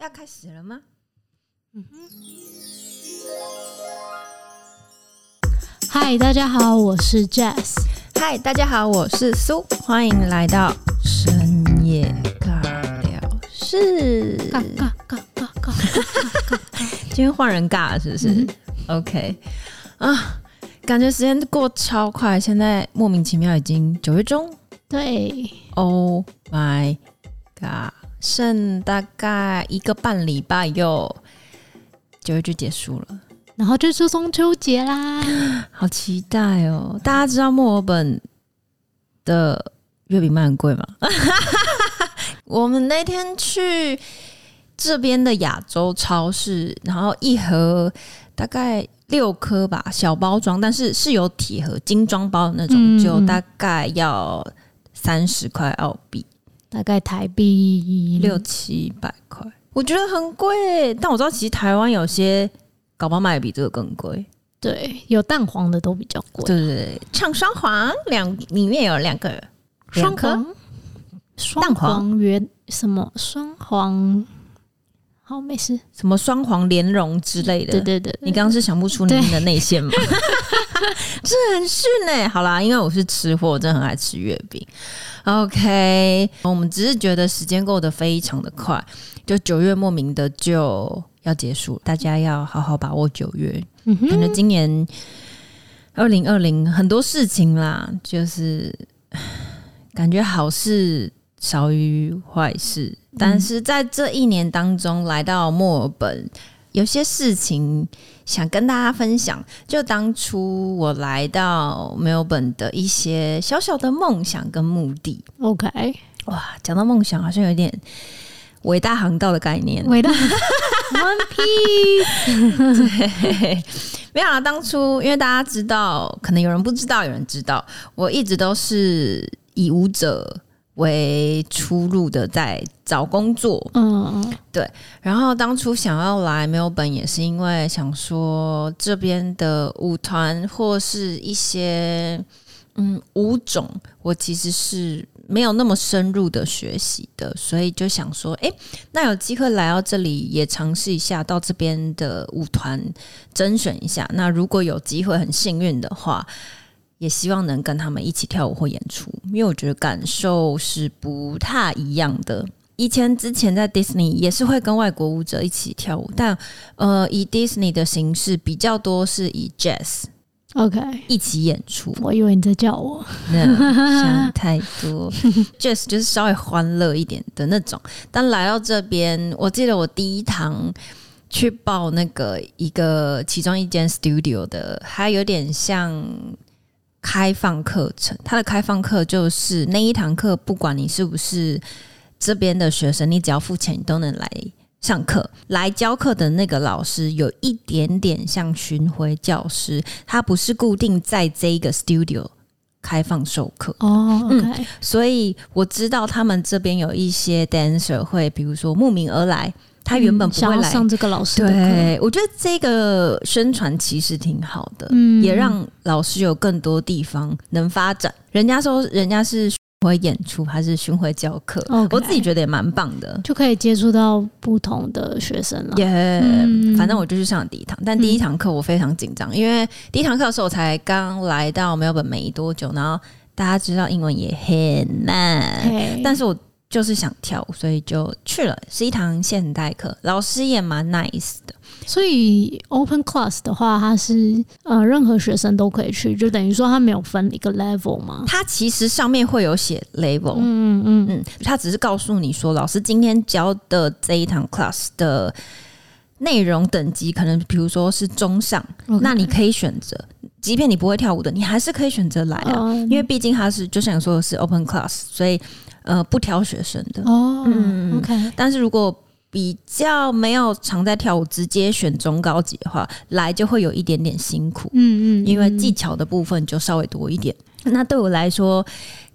要开始了吗？嗯哼。嗨，大家好，我是 Jess。嗨，大家好，我是苏。欢迎来到深夜尬聊室。尬尬尬尬尬尬。今天换人尬了，是不是、嗯、？OK。啊，感觉时间过超快，现在莫名其妙已经九月中。对。Oh my god！剩大概一个半礼拜，又九月就结束了，然后就是中秋节啦，好期待哦！大家知道墨尔本的月饼卖很贵吗？我们那天去这边的亚洲超市，然后一盒大概六颗吧，小包装，但是是有铁盒精装包的那种，嗯、就大概要三十块澳币。大概台币六七百块，我觉得很贵。但我知道其实台湾有些搞不好卖的比这个更贵。对，有蛋黄的都比较贵。对对对，唱双黄两里面有两个双壳，双黄圆什么双黄？好，没事。什么双黄莲蓉之类的？对对对，你刚刚是想不出里面的内馅吗？这很逊呢。好啦，因为我是吃货，我真的很爱吃月饼。OK，我们只是觉得时间过得非常的快，就九月莫名的就要结束，大家要好好把握九月。感觉今年二零二零很多事情啦，就是感觉好事少于坏事，但是在这一年当中来到墨尔本。有些事情想跟大家分享，就当初我来到墨尔本的一些小小的梦想跟目的。OK，哇，讲到梦想，好像有点伟大航道的概念。伟大 One Piece，对，没有啊。当初因为大家知道，可能有人不知道，有人知道，我一直都是以舞者。为出路的在找工作，嗯，对。然后当初想要来墨尔本，也是因为想说这边的舞团或是一些嗯舞种，我其实是没有那么深入的学习的，所以就想说，哎，那有机会来到这里也尝试一下，到这边的舞团甄选一下。那如果有机会，很幸运的话。也希望能跟他们一起跳舞或演出，因为我觉得感受是不太一样的。以前之前在 Disney 也是会跟外国舞者一起跳舞，但呃，以 Disney 的形式比较多是以 Jazz，OK 一起演出。我以为你在叫我，想太多。Jazz 就是稍微欢乐一点的那种。但来到这边，我记得我第一堂去报那个一个其中一间 Studio 的，还有点像。开放课程，它的开放课就是那一堂课，不管你是不是这边的学生，你只要付钱，你都能来上课。来教课的那个老师有一点点像巡回教师，他不是固定在这一个 studio 开放授课哦。Oh. 嗯，所以我知道他们这边有一些 dancer 会，比如说慕名而来。他原本不会来上这个老师的课，对，我觉得这个宣传其实挺好的，嗯，也让老师有更多地方能发展。人家说人家是巡回演出还是巡回教课，okay, 我自己觉得也蛮棒的，就可以接触到不同的学生了。耶、yeah, 反正我就去上第一堂，但第一堂课我非常紧张，因为第一堂课的时候我才刚来到墨尔本没多久，然后大家知道英文也很难但是我。就是想跳舞，所以就去了。是一堂现代课，老师也蛮 nice 的。所以 open class 的话，它是呃任何学生都可以去，就等于说它没有分一个 level 吗？它其实上面会有写 level，嗯嗯嗯，它只是告诉你说，老师今天教的这一堂 class 的内容等级，可能比如说是中上.那你可以选择，即便你不会跳舞的，你还是可以选择来啊，uh, 因为毕竟它是就像说的是 open class，所以。呃，不挑学生的哦，嗯，OK。但是如果比较没有常在跳舞，直接选中高级的话，来就会有一点点辛苦，嗯嗯，因为技巧的部分就稍微多一点。那对我来说，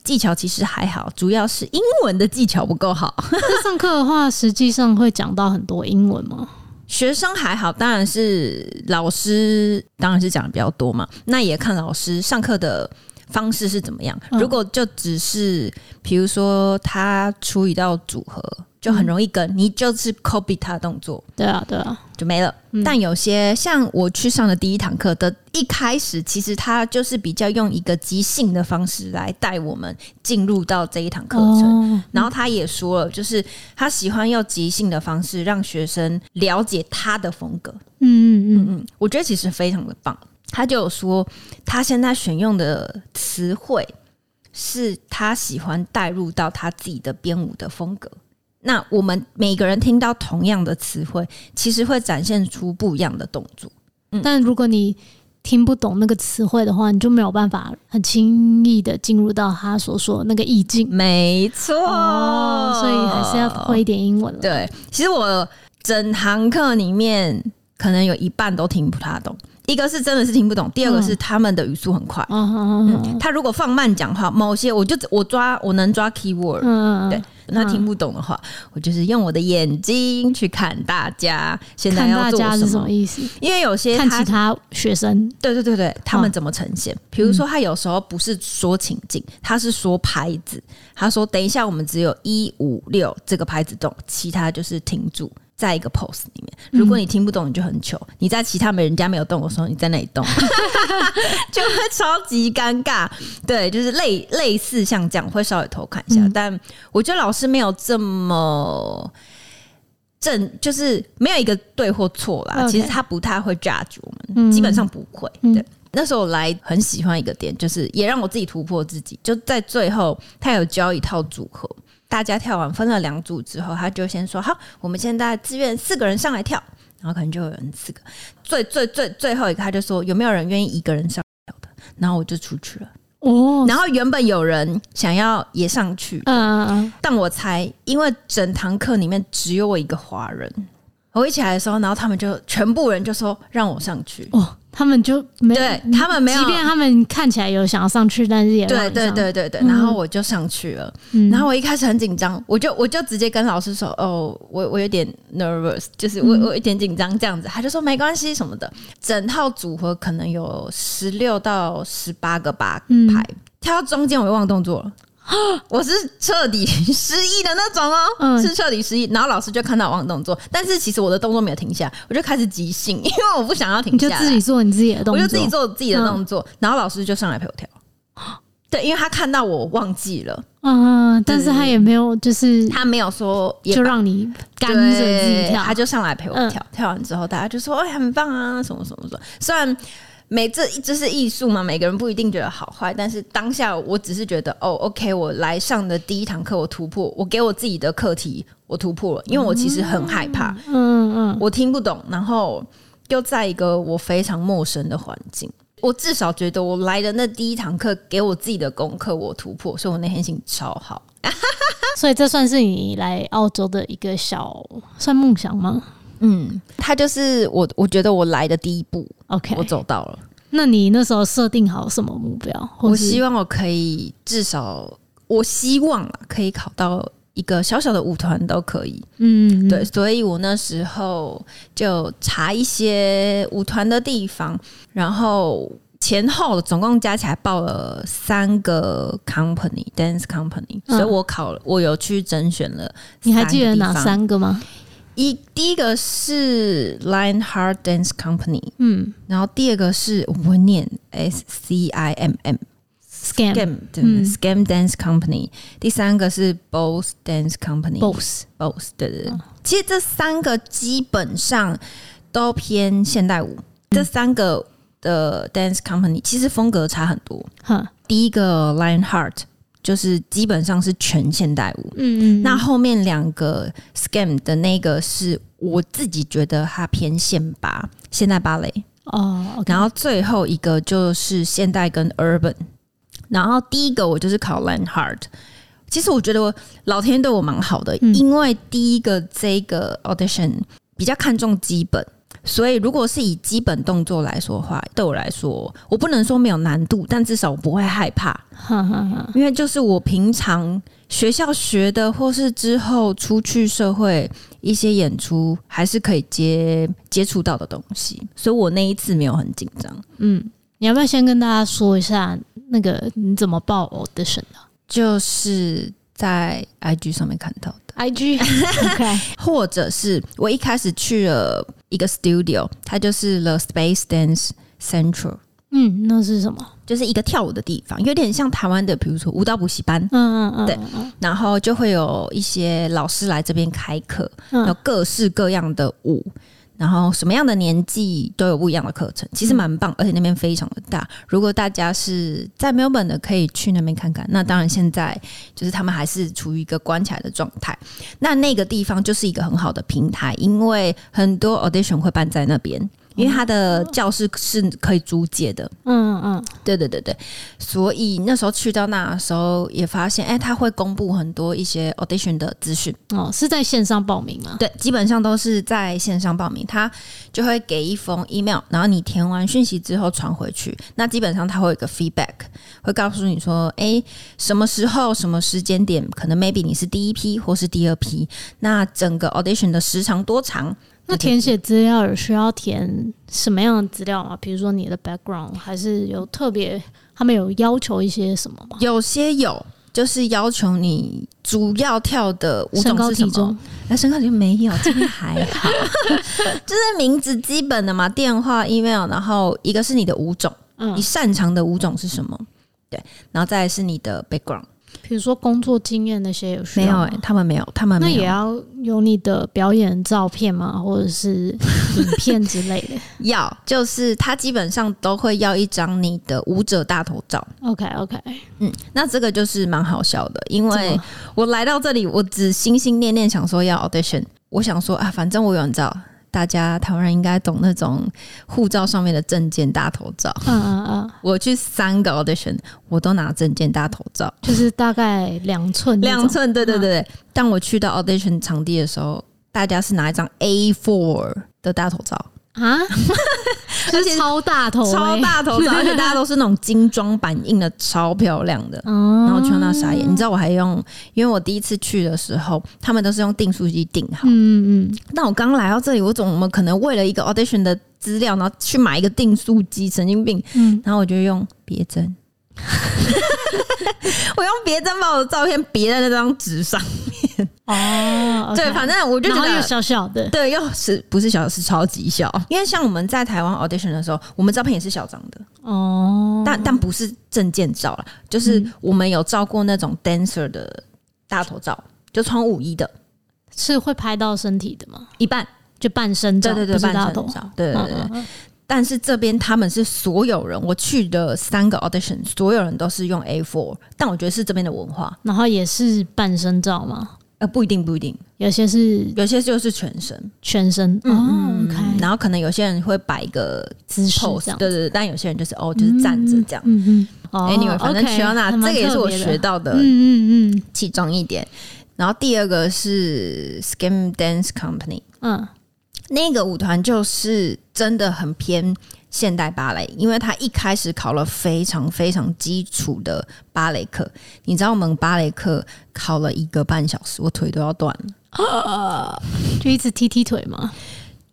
技巧其实还好，主要是英文的技巧不够好。上课的话，实际上会讲到很多英文吗？学生还好，当然是老师，当然是讲的比较多嘛。那也看老师上课的。方式是怎么样？如果就只是，比如说他出一道组合，就很容易跟，你就是 copy 他的动作，对啊，对啊，就没了。但有些像我去上的第一堂课的一开始，其实他就是比较用一个即兴的方式来带我们进入到这一堂课程。然后他也说了，就是他喜欢用即兴的方式让学生了解他的风格。嗯嗯嗯嗯，我觉得其实非常的棒。他就有说，他现在选用的词汇是他喜欢带入到他自己的编舞的风格。那我们每个人听到同样的词汇，其实会展现出不一样的动作。嗯，但如果你听不懂那个词汇的话，你就没有办法很轻易的进入到他所说的那个意境。没错，哦，所以还是要会一点英文了。对，其实我整堂课里面可能有一半都听不太懂。一个是真的是听不懂，第二个是他们的语速很快。嗯嗯，他如果放慢讲话，某些我就我抓我能抓 keyword。嗯，对，那听不懂的话，我就是用我的眼睛去看大家现在要做什么，意思？因为有些看其他学生，对对对对，他们怎么呈现？比如说他有时候不是说情境，他是说拍子。他说：“等一下，我们只有一五六这个拍子动，其他就是停住。”在一个 pose 里面，如果你听不懂，你就很糗。你在其他没人家没有动的时候，你在那里动，就会超级尴尬。对，就是类类似像这样，会稍微偷看一下。但我觉得老师没有这么正，就是没有一个对或错啦。其实他不太会 judge 我们，基本上不会。对，那时候我来很喜欢一个点，就是也让我自己突破自己。就在最后，他有教一套组合。大家跳完分了两组之后，他就先说：“好，我们现在自愿四个人上来跳。”然后可能就有人四个，最最最最后一个他就说：“有没有人愿意一个人上来跳的？”然后我就出去了。哦，然后原本有人想要也上去，嗯，但我猜，因为整堂课里面只有我一个华人，我一起来的时候，然后他们就全部人就说让我上去。哦。他们就没对他们没有，即便他们看起来有想要上去，但是也对对对对对，然后我就上去了。嗯、然后我一开始很紧张，我就我就直接跟老师说：“哦，我我有点 nervous，就是我我有点紧张这样子。”他就说：“没关系什么的。”整套组合可能有十六到十八个八拍，嗯、跳到中间我就忘动作了。我是彻底失忆的那种哦，嗯、是彻底失忆。然后老师就看到我忘动作，但是其实我的动作没有停下，我就开始即兴，因为我不想要停下，你就自己做你自己的动作，我就自己做自己的动作。嗯、然后老师就上来陪我跳，对，因为他看到我忘记了，嗯，但是他也没有，就是他没有说就让你干着自己跳，他就上来陪我跳。嗯、跳完之后，大家就说：“哎，很棒啊，什么什么什么。”虽然。每这这是艺术嘛，每个人不一定觉得好坏，但是当下我只是觉得哦，OK，我来上的第一堂课，我突破，我给我自己的课题，我突破了，因为我其实很害怕，嗯嗯，嗯我听不懂，然后又在一个我非常陌生的环境，我至少觉得我来的那第一堂课，给我自己的功课，我突破，所以我那天心情超好，所以这算是你来澳洲的一个小算梦想吗？嗯，他就是我，我觉得我来的第一步，OK，我走到了。那你那时候设定好什么目标？我希望我可以至少，我希望啊，可以考到一个小小的舞团都可以。嗯，对，所以我那时候就查一些舞团的地方，然后前后总共加起来报了三个 company dance company，所以我考了，我有去甄选了。你还记得哪三个吗？一第一个是 Lionheart Dance Company，嗯，然后第二个是我念 S C I M M Scam，对，Scam Dance Company，第三个是 Boss Dance Company，Boss，Boss，对对对，其实这三个基本上都偏现代舞，这三个的 Dance Company 其实风格差很多，哈，第一个 Lionheart。就是基本上是全现代舞，嗯嗯，那后面两个 scam 的那个是我自己觉得它偏现代芭蕾。哦，okay、然后最后一个就是现代跟 urban，然后第一个我就是考 Lionheart，其实我觉得我老天对我蛮好的，嗯、因为第一个这个 audition 比较看重基本。所以，如果是以基本动作来说的话，对我来说，我不能说没有难度，但至少我不会害怕，因为就是我平常学校学的，或是之后出去社会一些演出，还是可以接接触到的东西，所以我那一次没有很紧张。嗯，你要不要先跟大家说一下那个你怎么报 audition 的？就是在 IG 上面看到的。IG，OK，okay. 或者是我一开始去了一个 studio，它就是 The Space Dance Central。嗯，那是什么？就是一个跳舞的地方，有点像台湾的，比如说舞蹈补习班。嗯嗯嗯，对。然后就会有一些老师来这边开课，有各式各样的舞。然后什么样的年纪都有不一样的课程，其实蛮棒，而且那边非常的大。如果大家是在 Melbourne 的，可以去那边看看。那当然，现在就是他们还是处于一个关起来的状态。那那个地方就是一个很好的平台，因为很多 audition 会办在那边。因为他的教室是可以租借的，嗯嗯嗯，对对对对，所以那时候去到那的时候也发现，哎、欸，他会公布很多一些 audition 的资讯，哦，是在线上报名吗？对，基本上都是在线上报名，他就会给一封 email，然后你填完讯息之后传回去，那基本上他会有一个 feedback，会告诉你说，哎、欸，什么时候、什么时间点，可能 maybe 你是第一批或是第二批，那整个 audition 的时长多长？那填写资料有需要填什么样的资料吗？比如说你的 background，还是有特别他们有要求一些什么吗？有些有，就是要求你主要跳的舞种是什么？身高体重？那身高体重没有，这边还好，就是名字基本的嘛，电话、email，然后一个是你的舞种，嗯，你擅长的舞种是什么？对，然后再来是你的 background。比如说工作经验那些有需要没有、欸？他们没有，他们没有。那也要有你的表演照片吗？或者是 影片之类的？要，就是他基本上都会要一张你的舞者大头照。OK OK，嗯，那这个就是蛮好笑的，因为我来到这里，我只心心念念想说要 audition，我想说啊，反正我有人照。大家台湾人应该懂那种护照上面的证件大头照。嗯嗯嗯，我去三个 audition，我都拿证件大头照，就是大概两寸，两寸。对对对对。当我去到 audition 场地的时候，大家是拿一张 A4 的大头照。啊，而且超大头，超大头照，而且大家都是那种精装版印的，超漂亮的。然后全到那傻眼，你知道我还用，因为我第一次去的时候，他们都是用订书机订好。嗯嗯。那我刚来到这里，我怎么可能为了一个 audition 的资料，然后去买一个订书机？神经病。嗯。然后我就用别针，我用别针把我的照片别在那张纸上面。哦，oh, okay. 对，反正我就觉得又小小的，对，又是不是小，是超级小。因为像我们在台湾 audition 的时候，我们照片也是小张的哦，oh. 但但不是证件照了，就是我们有照过那种 dancer 的大头照，就穿舞衣的，是会拍到身体的吗？一半就半身照，对对对，半身照，对对对。Uh. 但是这边他们是所有人，我去的三个 audition，所有人都是用 A4，但我觉得是这边的文化，然后也是半身照吗？呃，不一定，不一定，有些是，有些就是全身，全身，嗯、哦 okay、然后可能有些人会摆一个姿势，对对对，但有些人就是哦，就是站着这样，嗯嗯，嗯，anyway，反正 Fiona 这个也是我学到的，嗯嗯嗯，其中一点。然后第二个是 Skim Dance Company，嗯，那个舞团就是真的很偏。现代芭蕾，因为他一开始考了非常非常基础的芭蕾课，你知道我们芭蕾课考了一个半小时，我腿都要断了，啊，就一直踢踢腿嘛。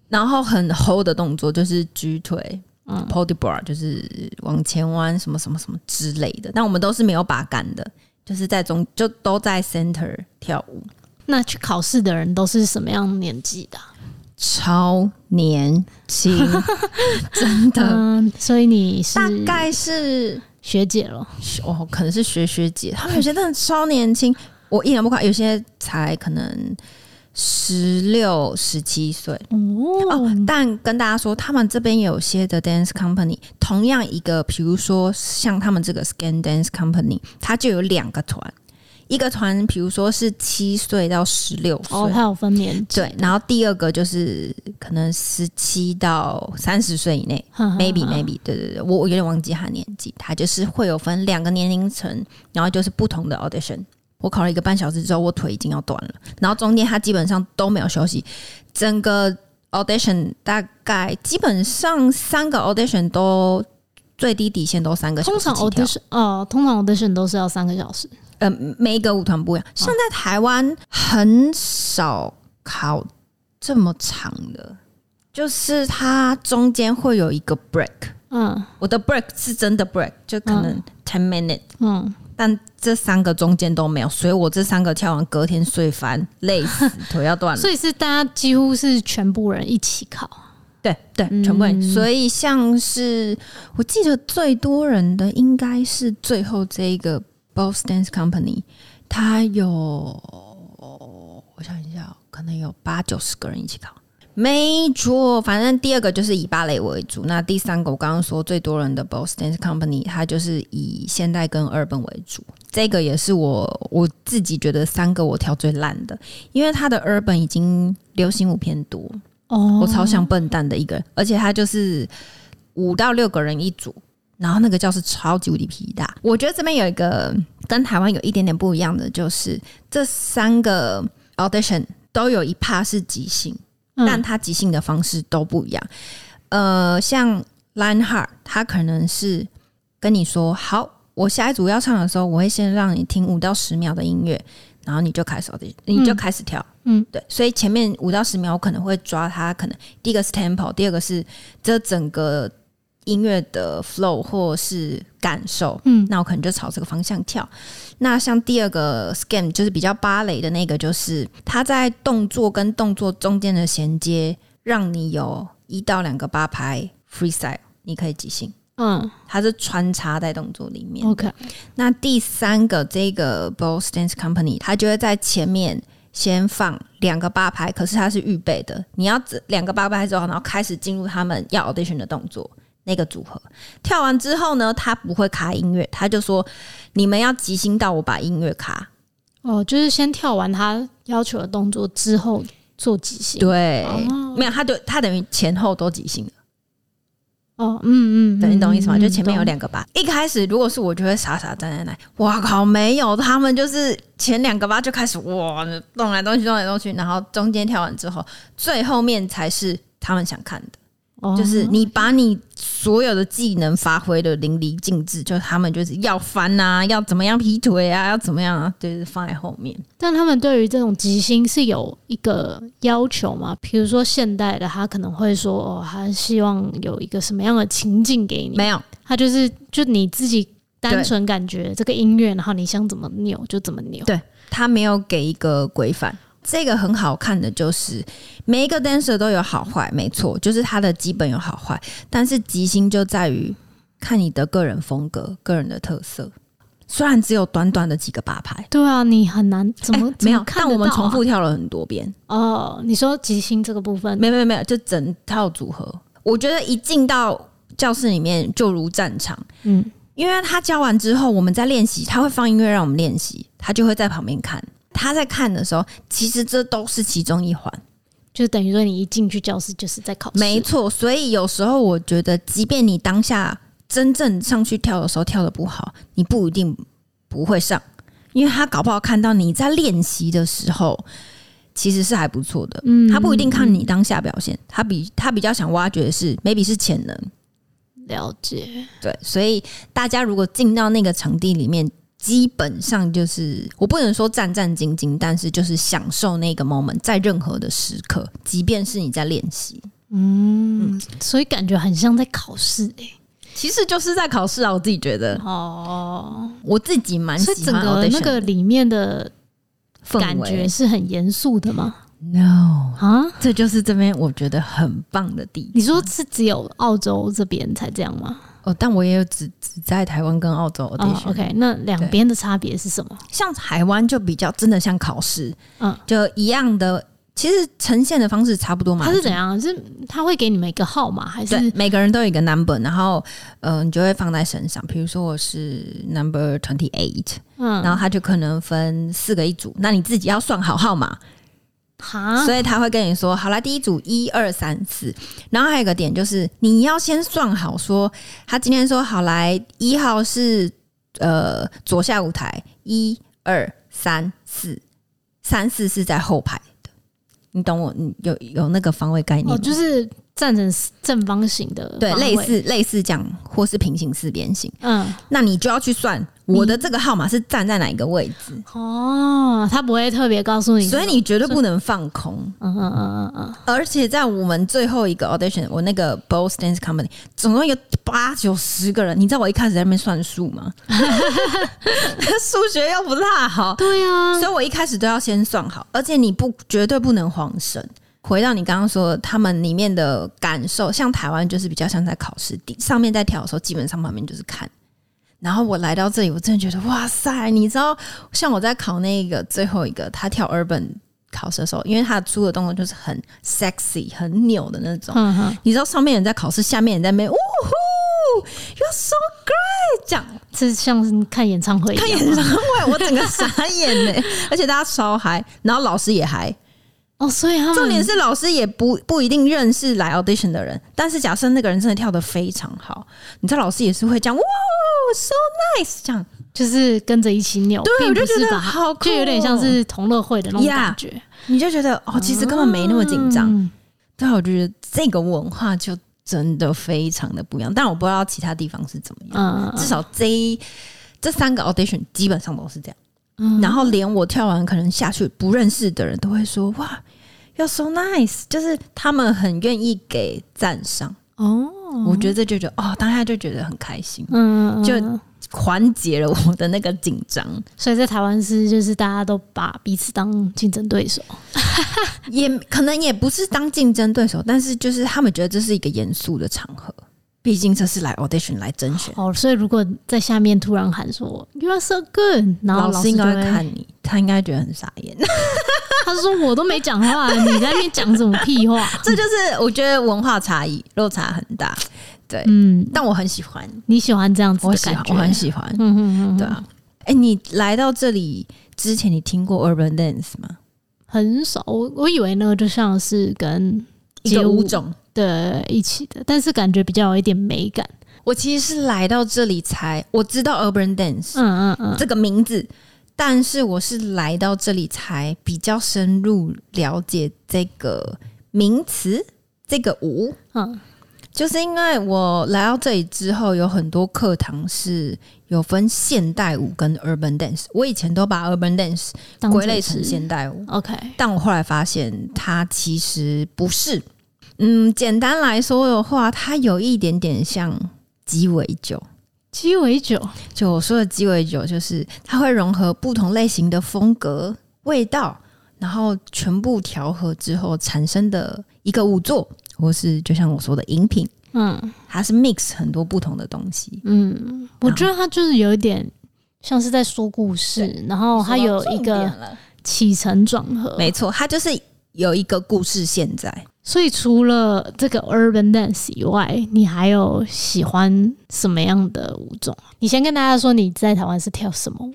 然后很 hold 的动作就是举腿，嗯，plie de bras 就是往前弯，什么什么什么之类的。但我们都是没有把杆的，就是在中就都在 center 跳舞。那去考试的人都是什么样年纪的？超年轻，真的、嗯，所以你是大概是学姐了哦，可能是学学姐。他们有些真的超年轻，我一点不夸，有些才可能十六、十七岁哦。但跟大家说，他们这边有些的 dance company，同样一个，比如说像他们这个 Scan Dance Company，它就有两个团。一个团，比如说是七岁到十六岁，哦，它有分年纪。对，然后第二个就是可能十七到三十岁以内，maybe maybe，对对对，我我有点忘记他年纪，他就是会有分两个年龄层，然后就是不同的 audition。我考了一个半小时之后，我腿已经要断了，然后中间他基本上都没有休息，整个 audition 大概基本上三个 audition 都最低底线都三个小时。通常 audition 哦，通常 audition 都是要三个小时。呃，每一个舞团不一样。像在台湾很少考这么长的，就是它中间会有一个 break。嗯，我的 break 是真的 break，就可能 ten minute。嗯，但这三个中间都没有，所以我这三个跳完隔天睡翻，累死，腿要断了。所以是大家几乎是全部人一起考，对对，全部人。嗯、所以像是我记得最多人的应该是最后这一个 Boss Dance Company，它有我想一下，可能有八九十个人一起考。没错，反正第二个就是以芭蕾为主，那第三个我刚刚说最多人的 Boss Dance Company，它就是以现代跟 Urban 为主。这个也是我我自己觉得三个我挑最烂的，因为它的 Urban 已经流行舞偏多哦，我超像笨蛋的一个人，而且它就是五到六个人一组，然后那个教室超级无敌皮大。我觉得这边有一个跟台湾有一点点不一样的，就是这三个 Audition 都有一 part 是即兴。但他即兴的方式都不一样，呃，像 Line Heart，他可能是跟你说：“好，我下一组要唱的时候，我会先让你听五到十秒的音乐，然后你就开始，你就开始跳。”嗯，对，所以前面五到十秒，我可能会抓他，可能第一个是 Tempo，第二个是这整个。音乐的 flow 或是感受，嗯，那我可能就朝这个方向跳。那像第二个 scheme 就是比较芭蕾的那个，就是它在动作跟动作中间的衔接，让你有一到两个八拍 freestyle，你可以即兴，嗯，它是穿插在动作里面。OK，那第三个这个 Boss Dance Company，它就会在前面先放两个八拍，可是它是预备的，你要两个八拍之后，然后开始进入他们要 audition 的动作。那个组合跳完之后呢，他不会卡音乐，他就说你们要即兴到我把音乐卡。哦，就是先跳完他要求的动作之后做即兴。对，哦、没有，他就他等于前后都即兴了。哦，嗯嗯，等你懂意思吗？就前面有两个八，一开始如果是我就会傻傻站在那，哇靠，没有，他们就是前两个八就开始哇动来动去动来动去，然后中间跳完之后，最后面才是他们想看的。就是你把你所有的技能发挥的淋漓尽致，就他们就是要翻啊，要怎么样劈腿啊，要怎么样啊，就是放在后面。但他们对于这种即兴是有一个要求吗？比如说现代的，他可能会说哦，他希望有一个什么样的情境给你？没有，他就是就你自己单纯感觉这个音乐，然后你想怎么扭就怎么扭。对，他没有给一个规范。这个很好看的就是每一个 dancer 都有好坏，没错，就是他的基本有好坏。但是即兴就在于看你的个人风格、个人的特色。虽然只有短短的几个八拍，对啊，你很难怎么、欸、没有看、啊？但我们重复跳了很多遍哦。你说即兴这个部分，没有没有没有，就整套组合。我觉得一进到教室里面就如战场，嗯，因为他教完之后，我们在练习，他会放音乐让我们练习，他就会在旁边看。他在看的时候，其实这都是其中一环，就等于说你一进去教室就是在考试。没错，所以有时候我觉得，即便你当下真正上去跳的时候跳的不好，你不一定不会上，因为他搞不好看到你在练习的时候其实是还不错的。嗯，他不一定看你当下表现，他比他比较想挖掘的是 maybe 是潜能。了解，对，所以大家如果进到那个场地里面。基本上就是，我不能说战战兢兢，但是就是享受那个 moment，在任何的时刻，即便是你在练习，嗯，嗯，所以感觉很像在考试诶、欸，其实就是在考试啊，我自己觉得。哦，我自己蛮喜欢，所以整个那个里面的感觉是很严肃的吗？No。啊，这就是这边我觉得很棒的地方。你说是只有澳洲这边才这样吗？哦，但我也有只只在台湾跟澳洲 audition。OK，那两边的差别是什么？像台湾就比较真的像考试，嗯，就一样的，其实呈现的方式差不多嘛。它是怎样？是他会给你们一个号码，还是每个人都有一个 number，然后嗯、呃，你就会放在身上。比如说我是 number twenty eight，嗯，然后他就可能分四个一组，那你自己要算好号码。哈所以他会跟你说：“好来，第一组一二三四，然后还有一个点就是你要先算好说，说他今天说好来一号是呃左下舞台，一二三四，三四是在后排的，你懂我？你有有那个方位概念吗？哦，就是。”站成正方形的方，对，类似类似这样，或是平行四边形。嗯，那你就要去算我的这个号码是站在哪一个位置。哦，他不会特别告诉你，所以你绝对不能放空。嗯嗯嗯嗯嗯。而且在我们最后一个 audition，我那个 Both Dance Company 总共有八九十个人，你知道我一开始在那边算数吗？数学又不大好。对啊，所以我一开始都要先算好，而且你不绝对不能慌神。回到你刚刚说，他们里面的感受，像台湾就是比较像在考试，上面在跳的时候，基本上旁边就是看。然后我来到这里，我真的觉得哇塞！你知道，像我在考那个最后一个，他跳 Urban 考试的时候，因为他出的动作就是很 sexy、很扭的那种。嗯哼。你知道上面人在考试，下面人在那边，呜呼，You're so great！这样是像是看演唱会看演唱会，我整个傻眼呢。而且大家超嗨，然后老师也嗨。哦，所以他们重点是老师也不不一定认识来 audition 的人，但是假设那个人真的跳的非常好，你知道老师也是会讲哇，so nice，这样。就是跟着一起扭，对，我就觉得好酷，就有点像是同乐会的那种感觉，yeah, 你就觉得哦，其实根本没那么紧张。嗯、对，我觉得这个文化就真的非常的不一样，但我不知道其他地方是怎么样，嗯、至少这这三个 audition 基本上都是这样。嗯、然后连我跳完可能下去不认识的人都会说哇，You're so nice，就是他们很愿意给赞赏哦。我觉得这就觉得哦，当下就觉得很开心，嗯，就缓解了我的那个紧张。所以在台湾是就是大家都把彼此当竞争对手，也可能也不是当竞争对手，但是就是他们觉得这是一个严肃的场合。毕竟这是来 audition 来甄选哦，所以如果在下面突然喊说 “You are so good”，然后老师应该会看你，他应该觉得很傻眼。他说：“我都没讲话，你在那边讲什么屁话？” 这就是我觉得文化差异落差很大。对，嗯，但我很喜欢，你喜欢这样子的感觉，我很喜欢。嗯嗯嗯，对啊。哎、欸，你来到这里之前，你听过 urban dance 吗？很少，我我以为那个就像是跟一个舞种。的，一起的，但是感觉比较有一点美感。我其实是来到这里才我知道 Urban Dance，嗯嗯嗯，这个名字，但是我是来到这里才比较深入了解这个名词，这个舞。嗯，就是因为我来到这里之后，有很多课堂是有分现代舞跟 Urban Dance，我以前都把 Urban Dance 归类成现代舞。OK，但我后来发现它其实不是。嗯，简单来说的话，它有一点点像鸡尾酒。鸡尾酒，就我说的鸡尾酒，就是它会融合不同类型的风格、味道，然后全部调和之后产生的一个舞作，或是就像我说的饮品。嗯，它是 mix 很多不同的东西。嗯，我觉得它就是有一点像是在说故事，然后它有一个起承转合。没错，它就是有一个故事现在。所以除了这个 urban dance 以外，你还有喜欢什么样的舞种？你先跟大家说你在台湾是跳什么舞？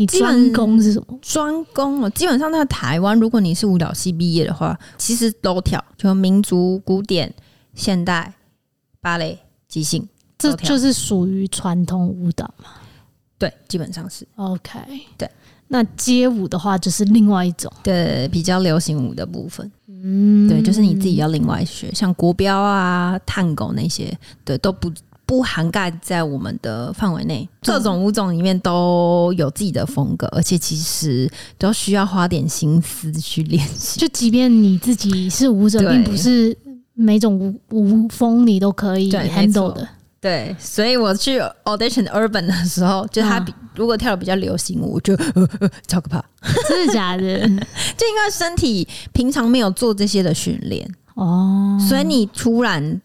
你专攻是什么？专攻哦，基本上在台湾，如果你是舞蹈系毕业的话，其实都跳，就民族、古典、现代、芭蕾、即兴，这就是属于传统舞蹈嘛？对，基本上是。OK，对。那街舞的话，就是另外一种，对，比较流行舞的部分。嗯，对，就是你自己要另外学，像国标啊、探狗那些，对，都不不涵盖在我们的范围内。各种舞种里面都有自己的风格，而且其实都需要花点心思去练习。就即便你自己是舞者，并不是每种舞舞风你都可以 handle 的。对，所以我去 audition urban 的时候，就他比、啊、如果跳的比较流行舞，我就呃呃超可怕，真的假的？就应该身体平常没有做这些的训练哦，所以你突然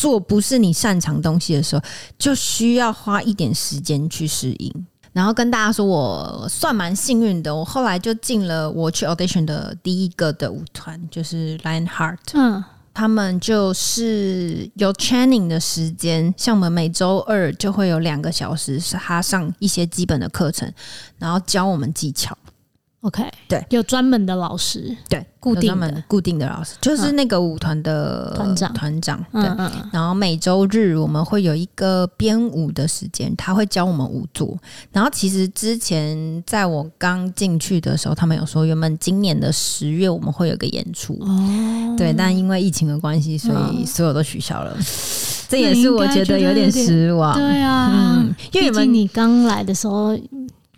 做不是你擅长东西的时候，就需要花一点时间去适应。然后跟大家说，我算蛮幸运的，我后来就进了我去 audition 的第一个的舞团，就是 Lionheart。嗯。他们就是有 training 的时间，像我们每周二就会有两个小时，是他上一些基本的课程，然后教我们技巧。OK，对，有专门的老师，对，固定的固定的老师，就是那个舞团的团长团长。嗯、对，嗯，然后每周日我们会有一个编舞的时间，他会教我们舞作。然后其实之前在我刚进去的时候，他们有说原本今年的十月我们会有个演出，哦，对，但因为疫情的关系，所以所有都取消了。嗯、这也是我觉得有点失望。对啊，嗯，因为你刚来的时候。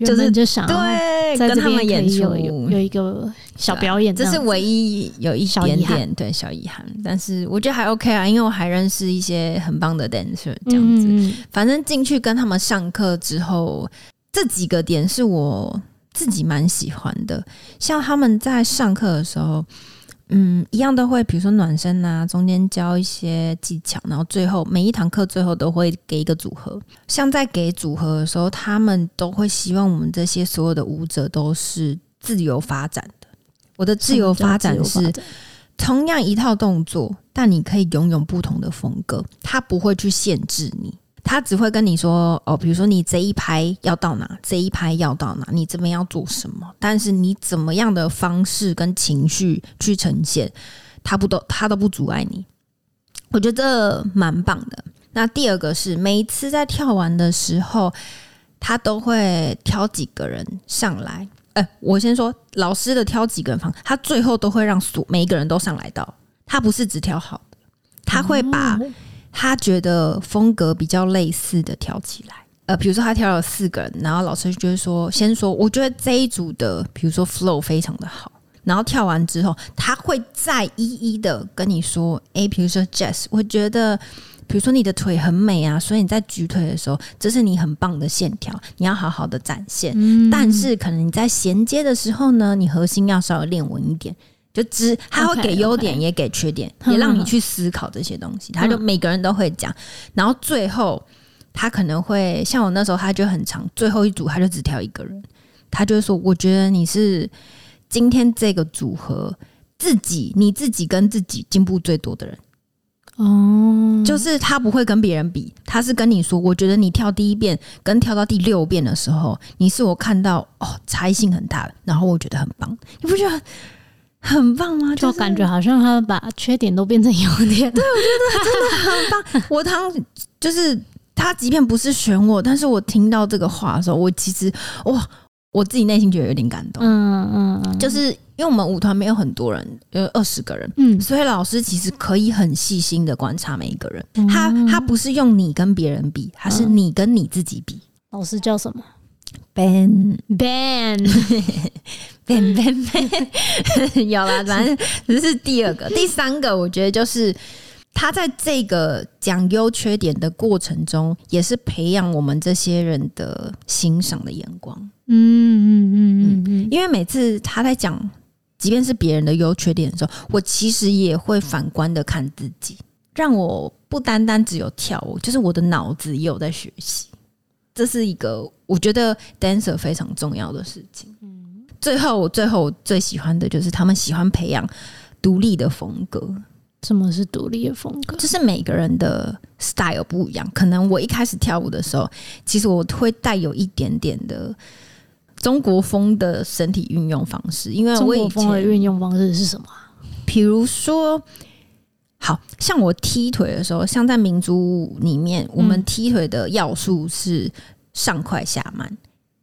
就是就想对，跟他们演出。有有一个小表演这，这是唯一有一点点对小遗憾，但是我觉得还 OK 啊，因为我还认识一些很棒的 dancer 这样子。嗯、反正进去跟他们上课之后，这几个点是我自己蛮喜欢的，像他们在上课的时候。嗯，一样都会，比如说暖身啊，中间教一些技巧，然后最后每一堂课最后都会给一个组合。像在给组合的时候，他们都会希望我们这些所有的舞者都是自由发展的。我的自由发展是同样一套动作，但你可以拥有不同的风格，他不会去限制你。他只会跟你说哦，比如说你这一拍要到哪，这一拍要到哪，你这边要做什么，但是你怎么样的方式跟情绪去呈现，他不都他都不阻碍你。我觉得蛮棒的。那第二个是每一次在跳完的时候，他都会挑几个人上来。哎，我先说老师的挑几个人方，他最后都会让所每一个人都上来到，他不是只挑好的，他会把。他觉得风格比较类似的跳起来，呃，比如说他跳了四个人，然后老师就会说，先说，我觉得这一组的，比如说 flow 非常的好，然后跳完之后，他会再一一的跟你说，诶，比如说 Jess，我觉得，比如说你的腿很美啊，所以你在举腿的时候，这是你很棒的线条，你要好好的展现，嗯，但是可能你在衔接的时候呢，你核心要稍微练稳一点。就只他会给优点，也给缺点，okay, okay. 也让你去思考这些东西。他就每个人都会讲，然后最后他可能会像我那时候，他就很长，最后一组他就只挑一个人，他就说：“我觉得你是今天这个组合自己你自己跟自己进步最多的人。”哦，就是他不会跟别人比，他是跟你说：“我觉得你跳第一遍跟跳到第六遍的时候，你是我看到哦差异性很大的，然后我觉得很棒。”你不觉得？很棒吗？就感觉好像他把缺点都变成优点。对，我觉得真的很棒。我当就是他，即便不是选我，但是我听到这个话的时候，我其实哇，我自己内心觉得有点感动。嗯嗯嗯，就是因为我们舞团没有很多人，有二十个人，嗯，所以老师其实可以很细心的观察每一个人。他他不是用你跟别人比，他是你跟你自己比。老师叫什么？Ben Ben 有啦，反正这是第二个，第三个，我觉得就是他在这个讲优缺点的过程中，也是培养我们这些人的欣赏的眼光。嗯嗯嗯嗯嗯，因为每次他在讲，即便是别人的优缺点的时候，我其实也会反观的看自己，让我不单单只有跳舞，就是我的脑子也有在学习。这是一个我觉得 dancer 非常重要的事情。嗯，最后我最后我最喜欢的就是他们喜欢培养独立的风格。什么是独立的风格？就是每个人的 style 不一样。可能我一开始跳舞的时候，其实我会带有一点点的中国风的身体运用方式，因为我以前中国风的运用方式是什么？比如说。好像我踢腿的时候，像在民族舞里面，我们踢腿的要素是上快下慢。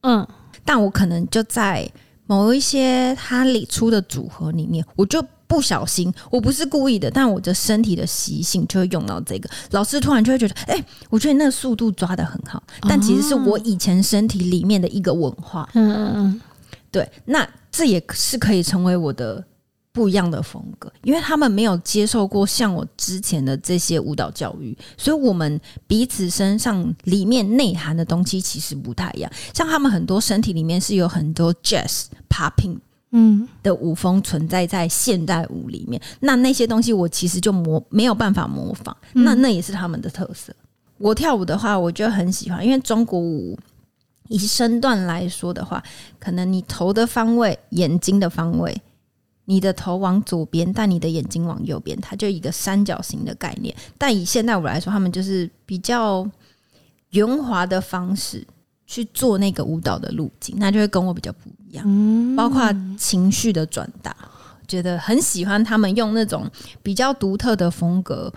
嗯，但我可能就在某一些他理出的组合里面，我就不小心，我不是故意的，但我的身体的习性就会用到这个。老师突然就会觉得，哎、欸，我觉得你那个速度抓的很好，但其实是我以前身体里面的一个文化。嗯嗯嗯，对，那这也是可以成为我的。不一样的风格，因为他们没有接受过像我之前的这些舞蹈教育，所以我们彼此身上里面内涵的东西其实不太一样。像他们很多身体里面是有很多 jazz popping 嗯的舞风存在在现代舞里面，那那些东西我其实就模没有办法模仿，那那也是他们的特色。我跳舞的话，我就很喜欢，因为中国舞以身段来说的话，可能你头的方位、眼睛的方位。你的头往左边，但你的眼睛往右边，它就一个三角形的概念。但以现代舞来说，他们就是比较圆滑的方式去做那个舞蹈的路径，那就会跟我比较不一样。嗯，包括情绪的转达，觉得很喜欢他们用那种比较独特的风格，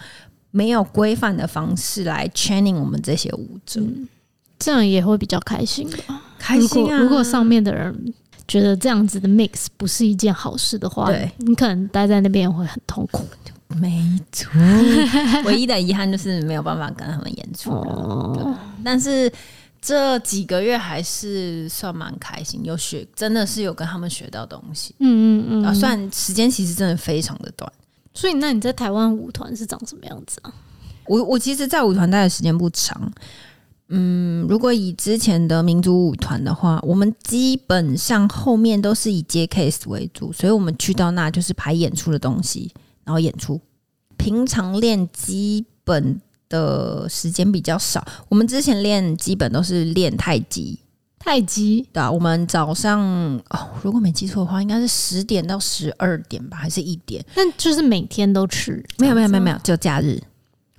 没有规范的方式来 training 我们这些舞者，嗯，这样也会比较开心吧？开心啊！如果，如果上面的人觉得这样子的 mix 不是一件好事的话，对，你可能待在那边会很痛苦。没错，唯一的遗憾就是没有办法跟他们演出。哦，但是。这几个月还是算蛮开心，有学，真的是有跟他们学到东西。嗯嗯嗯，啊，算时间其实真的非常的短。所以，那你在台湾舞团是长什么样子啊？我我其实，在舞团待的时间不长。嗯，如果以之前的民族舞团的话，我们基本上后面都是以接 case 为主，所以我们去到那就是排演出的东西，然后演出。平常练基本。的时间比较少，我们之前练基本都是练太极，太极对啊。我们早上哦，如果没记错的话，应该是十点到十二点吧，还是一点？那就是每天都吃？没有没有没有没有，只有假日。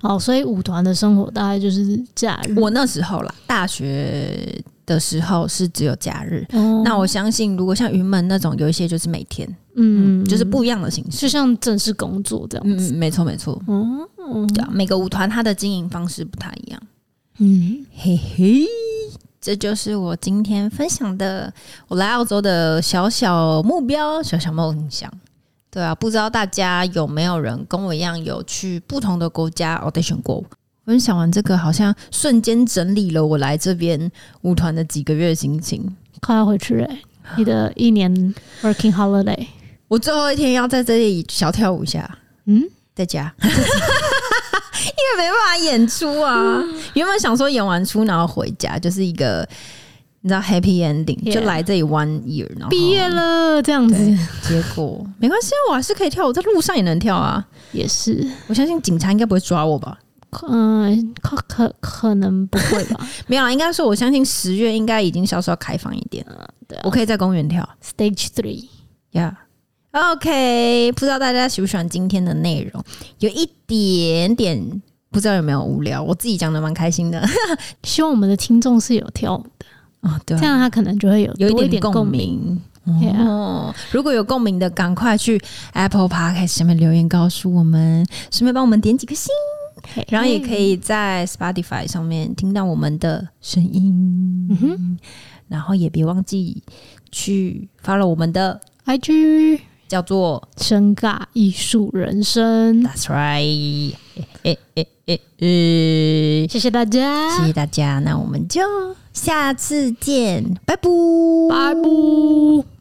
哦，所以舞团的生活大概就是假日。我那时候啦，大学的时候是只有假日。哦，那我相信，如果像云门那种，有一些就是每天，嗯，就是不一样的形式，就像正式工作这样子。嗯，没错没错。嗯。嗯，每个舞团它的经营方式不太一样。嗯，嘿嘿，这就是我今天分享的我来澳洲的小小目标、小小梦想。对啊，不知道大家有没有人跟我一样有去不同的国家 audition 过？分享完这个，好像瞬间整理了我来这边舞团的几个月的心情。快要回去了，你的一年 working holiday，我最后一天要在这里小跳舞一下。嗯，在家。因为没办法演出啊，嗯、原本想说演完出然后回家，就是一个你知道 happy ending，、yeah. 就来这里 one year，然后毕业了这样子。结果没关系，我还是可以跳，我在路上也能跳啊。也是，我相信警察应该不会抓我吧？嗯，可可可能不会吧？没有，应该说我相信十月应该已经稍稍开放一点了。对、啊，我可以在公园跳 stage three，yeah。OK，不知道大家喜不喜欢今天的内容，有一点点不知道有没有无聊，我自己讲的蛮开心的。希望我们的听众是有跳舞的啊、哦，对，这样他可能就会有有一点共鸣。哦，如果有共鸣的，赶快去 Apple Podcast 上面留言告诉我们，顺便帮我们点几颗星，然后也可以在 Spotify 上面听到我们的声音。嗯哼，然后也别忘记去 follow 我们的 IG。叫做深尬艺术人生，That's right。诶诶诶诶，谢谢大家，谢谢大家，那我们就下次见，拜拜，拜拜。